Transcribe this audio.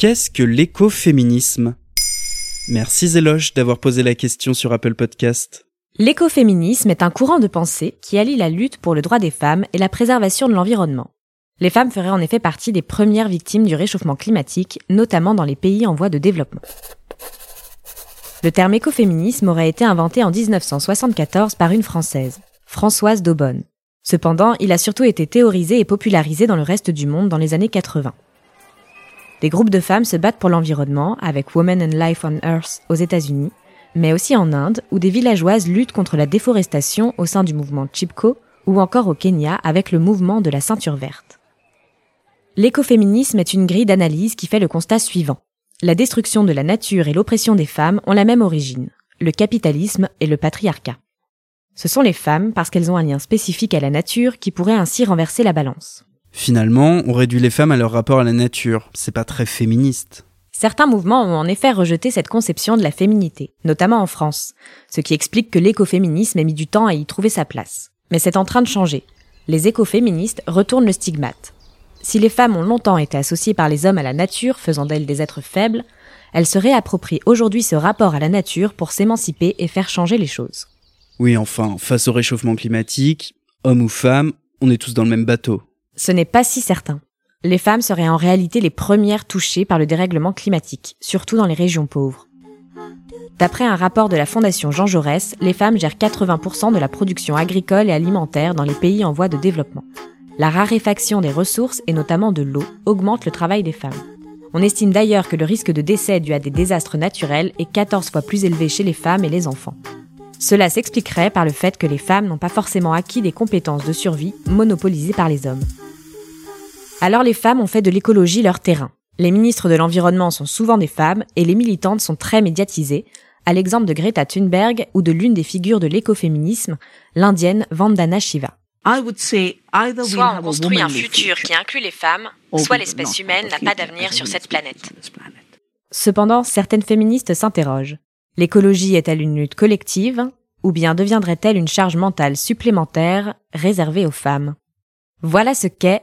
Qu'est-ce que l'écoféminisme? Merci Zéloche d'avoir posé la question sur Apple Podcast. L'écoféminisme est un courant de pensée qui allie la lutte pour le droit des femmes et la préservation de l'environnement. Les femmes feraient en effet partie des premières victimes du réchauffement climatique, notamment dans les pays en voie de développement. Le terme écoféminisme aurait été inventé en 1974 par une Française, Françoise Daubonne. Cependant, il a surtout été théorisé et popularisé dans le reste du monde dans les années 80. Des groupes de femmes se battent pour l'environnement avec Women and Life on Earth aux États-Unis, mais aussi en Inde où des villageoises luttent contre la déforestation au sein du mouvement Chipko ou encore au Kenya avec le mouvement de la ceinture verte. L'écoféminisme est une grille d'analyse qui fait le constat suivant. La destruction de la nature et l'oppression des femmes ont la même origine, le capitalisme et le patriarcat. Ce sont les femmes parce qu'elles ont un lien spécifique à la nature qui pourrait ainsi renverser la balance. Finalement, on réduit les femmes à leur rapport à la nature. C'est pas très féministe. Certains mouvements ont en effet rejeté cette conception de la féminité, notamment en France, ce qui explique que l'écoféminisme ait mis du temps à y trouver sa place. Mais c'est en train de changer. Les écoféministes retournent le stigmate. Si les femmes ont longtemps été associées par les hommes à la nature, faisant d'elles des êtres faibles, elles se réapproprient aujourd'hui ce rapport à la nature pour s'émanciper et faire changer les choses. Oui, enfin, face au réchauffement climatique, hommes ou femmes, on est tous dans le même bateau. Ce n'est pas si certain. Les femmes seraient en réalité les premières touchées par le dérèglement climatique, surtout dans les régions pauvres. D'après un rapport de la Fondation Jean Jaurès, les femmes gèrent 80% de la production agricole et alimentaire dans les pays en voie de développement. La raréfaction des ressources, et notamment de l'eau, augmente le travail des femmes. On estime d'ailleurs que le risque de décès dû à des désastres naturels est 14 fois plus élevé chez les femmes et les enfants. Cela s'expliquerait par le fait que les femmes n'ont pas forcément acquis des compétences de survie monopolisées par les hommes. Alors les femmes ont fait de l'écologie leur terrain. Les ministres de l'Environnement sont souvent des femmes et les militantes sont très médiatisées, à l'exemple de Greta Thunberg ou de l'une des figures de l'écoféminisme, l'indienne Vandana Shiva. Soit on construit un futur qui inclut les femmes, soit l'espèce humaine n'a pas d'avenir sur cette planète. Cependant, certaines féministes s'interrogent. L'écologie est-elle une lutte collective ou bien deviendrait-elle une charge mentale supplémentaire réservée aux femmes? Voilà ce qu'est